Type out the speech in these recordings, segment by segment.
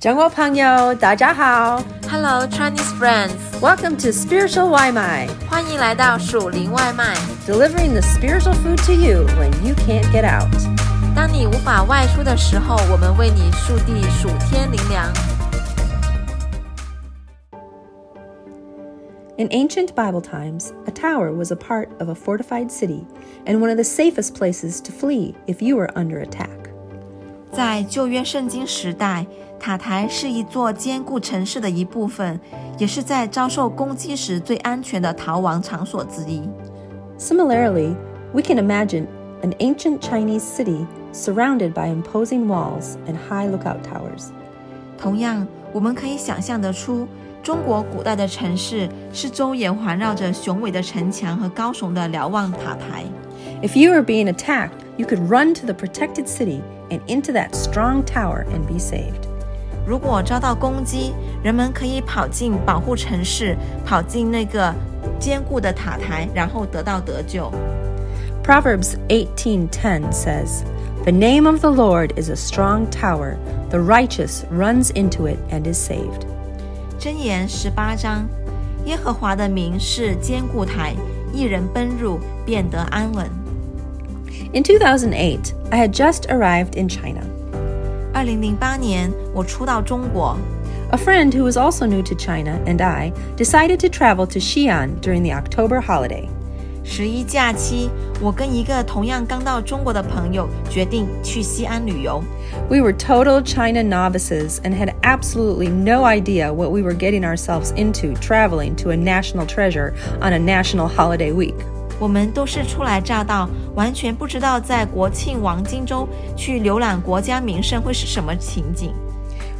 中国朋友，大家好 Hello Chinese friends， ，Welcome to Spiritual 外卖欢迎来到属灵外卖。 ，delivering the spiritual food to you when you can't get out. 当你无法外出的时候，我们为你速递属天灵粮。 In ancient Bible times, a tower was a part of a fortified city and one of the safest places to flee if you were under attack. 在旧约圣经时代，塔台是一座坚固城市的一部分，也是在遭受攻击时最安全的逃亡场所之一。 Similarly, we can imagine an ancient Chinese city surrounded by imposing walls and high lookout towers. 同样，我们可以想象得出，中国古代的城市是周沿环绕着雄伟的城墙和高耸的瞭望塔台。 If you were being attacked, you could run to the protected city and into that strong tower and be saved. 如果遭到攻击，人们可以跑进保护城市，跑进那个坚固的塔台，然后得到得救。 Proverbs 18:10 says, "The name of the Lord is a strong tower; the righteous runs into it and is saved." 箴言十八章，耶和华的名是坚固台，一人奔入便得安稳。 In 2008, I had just arrived in China. 二零零八年，我初到中国， A friend who was also new to China and I decided to travel to Xi'an during the October holiday. 十一假期，我跟一个同样刚到中国的朋友决定去西安旅游。 We were total China novices and had absolutely no idea what we were getting ourselves into traveling to a national treasure on a national holiday week. 我们都是初来乍到，完全不知道在国庆黄金周去浏览国家名胜会是什么情景。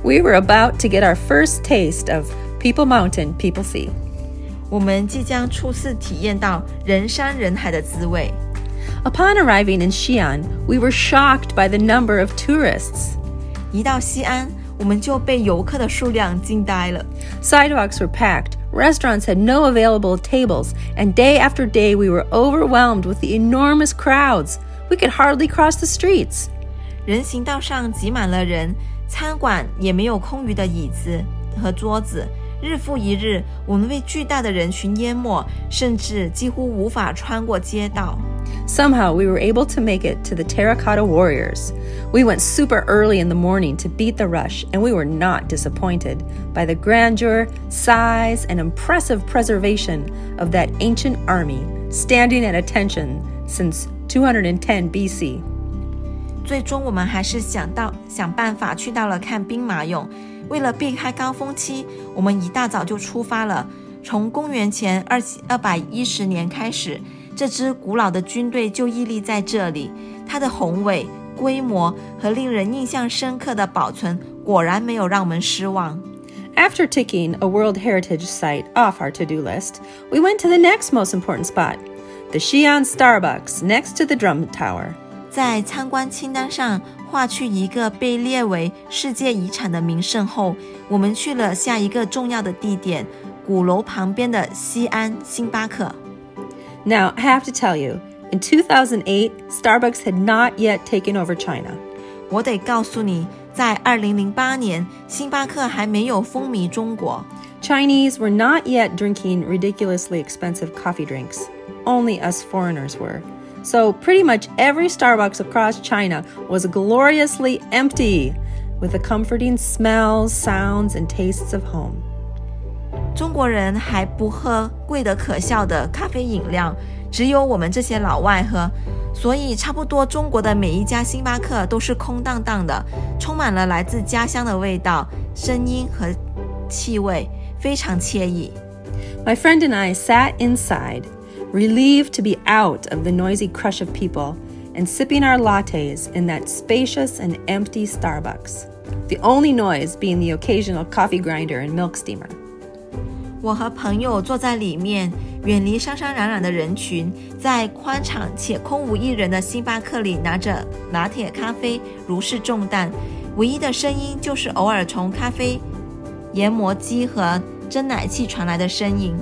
We were about to get our first taste of People Mountain, People Sea. 我们即将初次体验到人山人海的滋味。 Upon arriving in Xi'an, we were shocked by the number of tourists. 一到西安，我们就被游客的数量惊呆了。 Sidewalks were packed, restaurants had no available tables, and day after day we were overwhelmed with the enormous crowds. We could hardly cross the streets. 人行道上挤满了人，餐馆也没有空余的椅子和桌子。 日复一日，我们被巨大的人群淹没，甚至几乎无法穿过街道。 Somehow we were able to make it to the Terracotta Warriors. We went super early in the morning to beat the rush, and we were not disappointed by the grandeur, size, and impressive preservation of that ancient army standing at attention since 210 BC. 最终，我们还是想到想办法去到了看兵马俑。 为了避开高峰期，我们一大早就出发了。从公元前二二百一十年开始，这支古老的军队就屹立在这里。它的宏伟、规模和令人印象深刻的保存，果然没有让我们失望。 After ticking a World Heritage Site off our to do list, we went to the next most important spot the Xi'an Starbucks next to the Drum Tower. 在参观清单上 划去一个被列为世界遗产的名胜后，我们去了下一个重要的地点——鼓楼旁边的西安星巴克。 Now, I have to tell you, in 2008, Starbucks had not yet taken over China. 我得告诉你，在2008年，星巴克还没有风靡中国。 Chinese were not yet drinking ridiculously expensive coffee drinks. Only us foreigners were. So, pretty much every Starbucks across China was gloriously empty, with the comforting smells, sounds, and tastes of home. 中国人还不喝贵得可笑的咖啡饮料，只有我们这些老外喝，所以差不多中国的每一家星巴克都是空荡荡的，充满了来自家乡的味道、声音和气味，非常惬意。 My friend and I sat inside, relieved to be out of the noisy crush of people and sipping our lattes in that spacious and empty Starbucks. The only noise being the occasional coffee grinder and milk steamer. 我和朋友坐在里面，远离熙熙攘攘的人群，在宽敞且空无一人的星巴克里拿着拿铁咖啡，如释重担。唯一的声音就是偶尔从咖啡研磨机和蒸奶器传来的声音。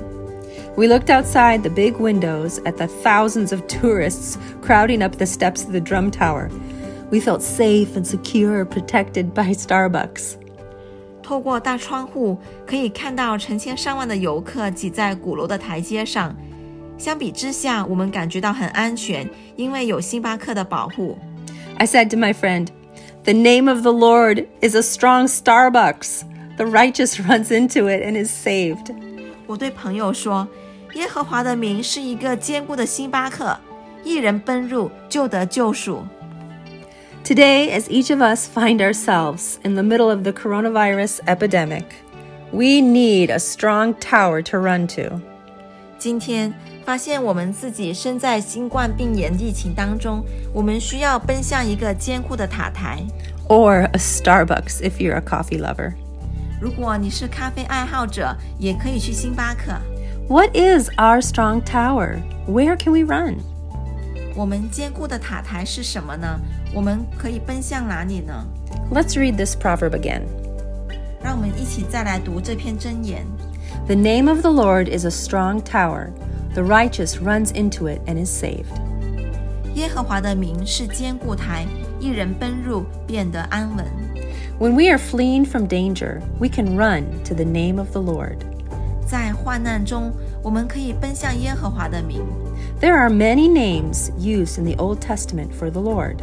We looked outside the big windows at the thousands of tourists crowding up the steps of the drum tower. We felt safe and secure, protected by Starbucks. 透过大窗户可以看到成千上万的游客挤在鼓楼的台阶上。相比之下，我们感觉到很安全，因为有星巴克的保护。I said to my friend, The name of the Lord is a strong Starbucks. The righteous runs into it and is saved. 我对朋友说：“ 耶和华的名是一个坚固的星巴克，一人奔入就得救赎。” Today, as each of us find ourselves in the middle of the coronavirus epidemic, we need a strong tower to run to. 今天发现我们自己身在新冠病炎疫情当中，我们需要奔向一个坚固的塔台。 Or a Starbucks if you're a coffee lover. 如果你是咖啡爱好者，也可以去星巴克。 What is our strong tower? Where can we run? 我们坚固的塔台是什么呢？我们可以奔向哪里呢？ Let's read this proverb again. 让我们一起再来读这篇箴言。 The name of the Lord is a strong tower. The righteous runs into it and is saved. 耶和华的名是坚固台，一人奔入变得安稳。 When we are fleeing from danger, we can run to the name of the Lord. 在患难中，我们可以奔向耶和华的名。 There are many names used in the Old Testament for the Lord.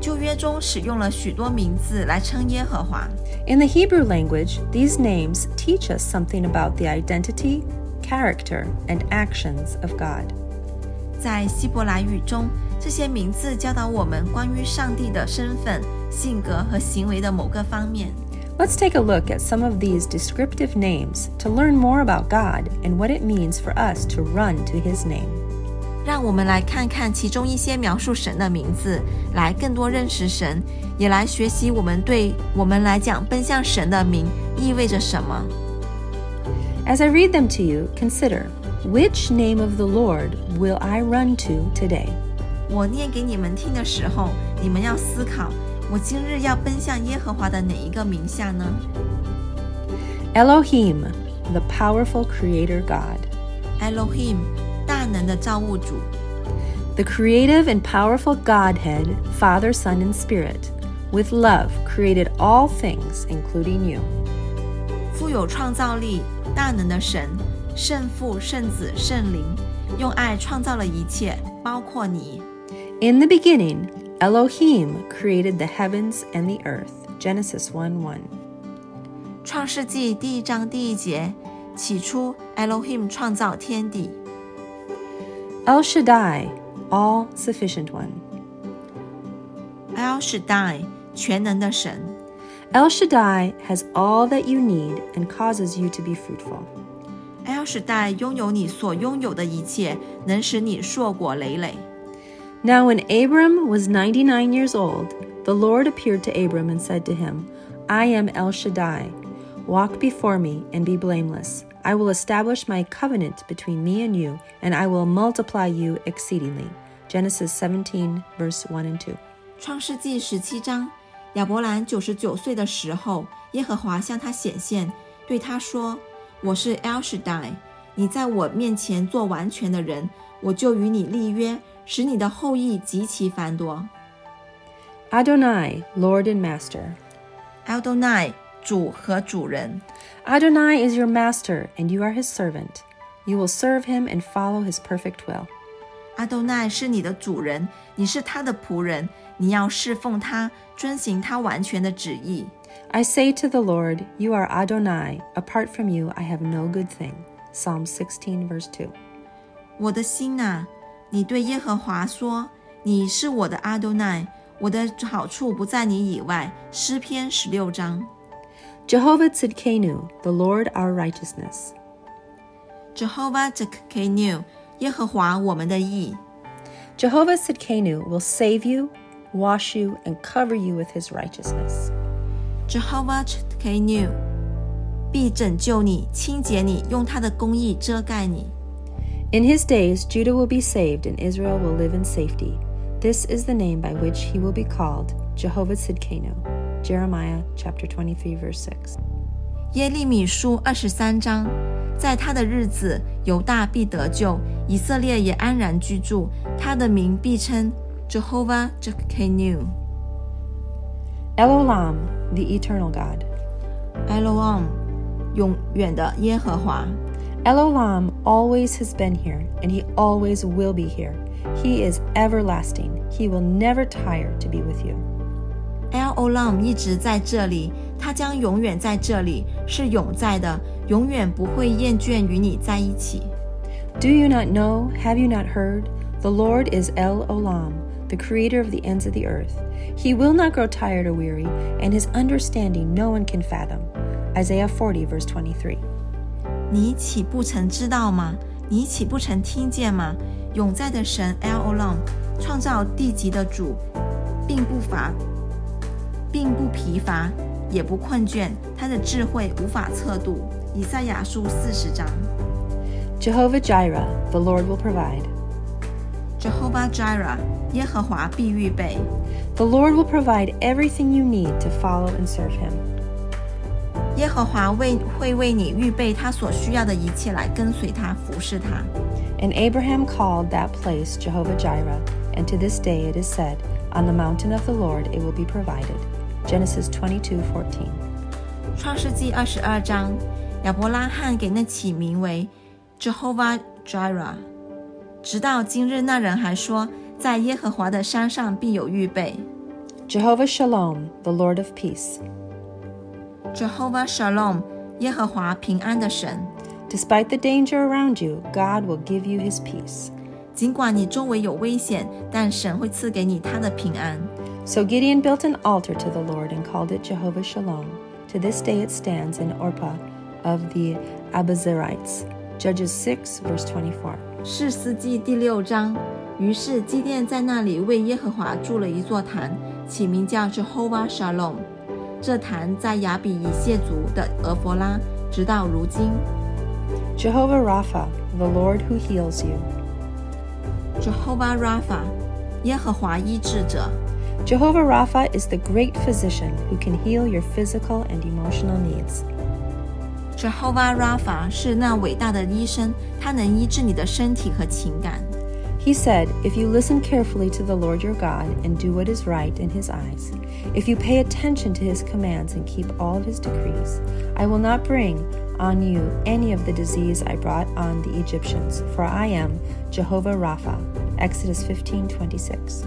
旧约中使用了许多名字来称耶和华。 In the Hebrew language, these names teach us something about the identity, character, and actions of God. 在希伯来语中，这些名字教导我们关于上帝的身份、性格和行为的某个方面。 Let's take a look at some of these descriptive names to learn more about God and what it means for us to run to His name. 让我们来看看其中一些描述神的名字，来更多认识神，也来学习我们对我们来讲奔向神的名意味着什么。 As I read them to you, consider which name of the Lord will I run to today? 我念给你们听的时候，你们要思考： 我今日要奔向耶和华的哪一个名下呢？ Elohim, the powerful creator God. Elohim，大能的造物主， The creative and powerful Godhead, Father, Son, and Spirit, with love created all things, including you. 富有创造力、大能的神，圣父、圣子、圣灵，用爱创造了一切，包括你。 In the beginning, Elohim created the heavens and the earth. Genesis 1 1. 创世纪第一章第一节，起初 Elohim 创造天地。 El Shaddai, all sufficient one. El Shaddai，全能的神。 El Shaddai has all that you need and causes you to be fruitful. El Shaddai 拥有你所拥有的一切，能使你硕果累累。 Now, when Abram was 99 years old, the Lord appeared to Abram and said to him, I am El Shaddai. Walk before me and be blameless. I will establish my covenant between me and you, and I will multiply you exceedingly. Genesis 17, verse 1 and 2. 创世纪十七章，亚伯兰九十九岁的时候，耶和华向他显现，对他说：“我是 El Shaddai，你在我面前做完全的人，我就与你立约， 使你的后裔极其繁多。 Adonai, Lord and Master. Adonai，主和主人。 Adonai is your master, and you are his servant. You will serve him and follow his perfect will. 阿多奈是你的主人，你是他的仆人，你要侍奉他，遵行他完全的旨意。 I say to the Lord, You are Adonai. Apart from you, I have no good thing. Psalm 16, verse 2. 我的心呐、 你对耶和华说：“你是我的阿多奈，我的好处不在你以外。”诗篇十六章。 Jehovah Tzidkenu, the Lord our righteousness. Jehovah t k e n u 耶和华我们的义。 Jehovah Tzidkenu will save you, wash you, and cover you with his righteousness. Jehovah t k e n u 必拯救你，清洁你，用他的公义遮盖你。 in his days, Judah will be saved and Israel will live in safety. This is the name by which he will be called Jehovah Tzidkenu. Jeremiah chapter 23 verse 6. 耶利米书二十三章，在他的日子，犹大必得救，以色列也安然居住，他的名必称 Jehovah Jirkenu. El Olam, the eternal God. El Olam, 永远的耶和华。El Olam always has been here, and he always will be here. He is everlasting. He will never tire to be with you. El Olam 一直在这里，他将永远在这里，是永在的，永远不会厌倦与你在一起。 Do you not know? Have you not heard? The Lord is El Olam, the creator of the ends of the earth. He will not grow tired or weary, and his understanding no one can fathom. Isaiah 40, verse 23. 你岂不曾知道吗？你岂不曾听见吗？永在的神 El Olam，创造地极的主，并不乏，并不疲乏，也不困倦，他的智慧无法测度。以赛亚书四十章。Jehovah Jireh, the Lord will provide. Jehovah Jireh，耶和华必预备。The Lord will provide everything you need to follow and serve him. 耶和华为会为你预备他所需要的一切来跟随他、服侍他。 And Abraham called that place Jehovah Jireh, and to this day it is said, On the mountain of the Lord it will be provided. Genesis 22:14. 创世纪二十二章，亚伯拉罕给那起名为 Jehovah Jireh。直到今日，那人还说，在耶和华的山上必有预备。 Jehovah Shalom, the Lord of peace. Jehovah Shalom, 耶和华平安的神。Despite the danger around you, God will give you His peace. 尽管你周围有危险，但神会赐给你他的平安。So Gideon built an altar to the Lord and called it Jehovah Shalom. To this day it stands in Ophrah of the Abiezrites. Judges 6, verse 24. 是司记第六章。于是基甸在那里为耶和华筑了一座坛，起名叫 Jehovah Shalom。这坛在亚比以谢族的俄弗拉，直到如今。 Jehovah Rapha, the Lord who heals you. Jehovah Rapha，耶和华医治者。 Jehovah Rapha is the great physician who can heal your physical and emotional needs. Jehovah Rapha 是那伟大的医生，他能医治你的身体和情感。 He said, If you listen carefully to the Lord your God and do what is right in his eyes, if you pay attention to his commands and keep all of his decrees, I will not bring on you any of the disease I brought on the Egyptians, for I am Jehovah Rapha. Exodus 15:26.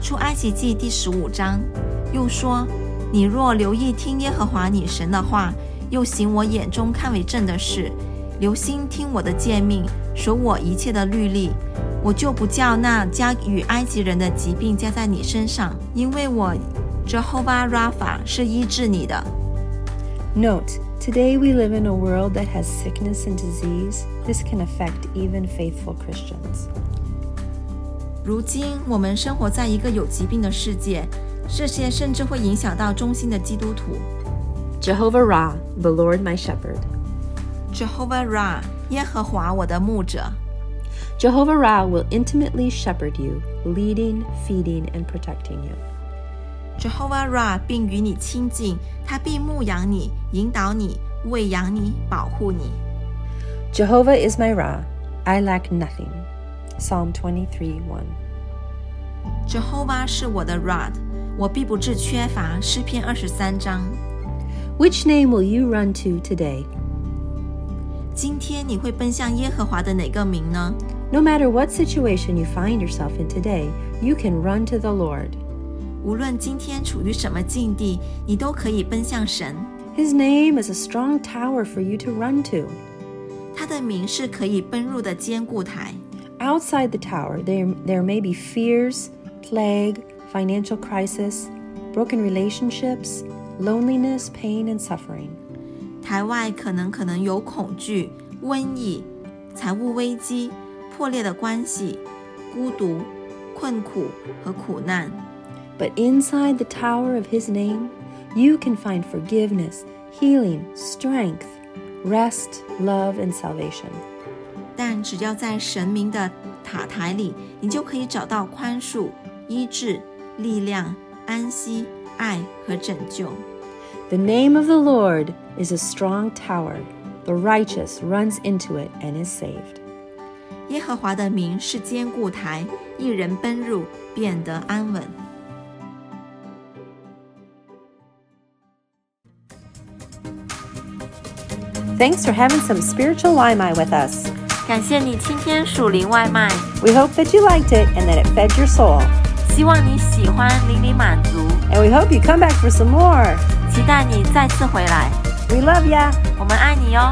出埃及记第十五章又说：“你若留意听耶和华你神的话，又行我眼中看为正的事， 留心听我的诫命，守我一切的律例，我就不叫那加与埃及人的疾病加在你身上，因为我 Jehovah Rapha 是医治你的。 Note, today we live in a world that has sickness and disease. This can affect even faithful Christians. 如今我们生活在一个有疾病的世界，这些甚至会影响到忠心的基督徒。 Jehovah Ra, the Lord my shepherd. Jehovah Ra 耶和华我的牧者。” Jehovah Ra will intimately shepherd you, leading, feeding, and protecting you. Jehovah Ra 并与你亲近，他必牧养你、引导你、喂养你、保护你。 Jehovah is my Ra, I lack nothing. Psalm 23 1. Jehovah 是我的 Rod，我必不致缺乏。诗篇二十三章。 Which name will you run to today? 今天你会奔向耶和华的哪个名呢？ No matter what situation you find yourself in today, you can run to the Lord. 无论今天处于什么境地，你都可以奔向神。 His name is a strong tower for you to run to. 他的名是可以奔入的坚固台。 Outside the tower, there, there may be fears, plague, financial crisis, broken relationships, loneliness, pain, and suffering. 台外可能可能有恐惧、瘟疫、财务危机、破裂的关系、孤独、困苦和苦难。But inside the tower of His name, you can find forgiveness, healing, strength, rest, love, and salvation. 但只要在神明的塔台里，你就可以找到宽恕、医治、力量、安息、爱和拯救。The name of the Lord is a strong tower. The righteous runs into it and is saved. 耶和华的名是坚固台，一人奔入便得安稳。Thanks for having some spiritual Limai with us. 感谢你今天属灵外卖，We hope that you liked it and that it fed your soul. 希望你喜欢邻里满足。And we hope you come back for some more. 期待你再次回来。We love you 我们爱你哟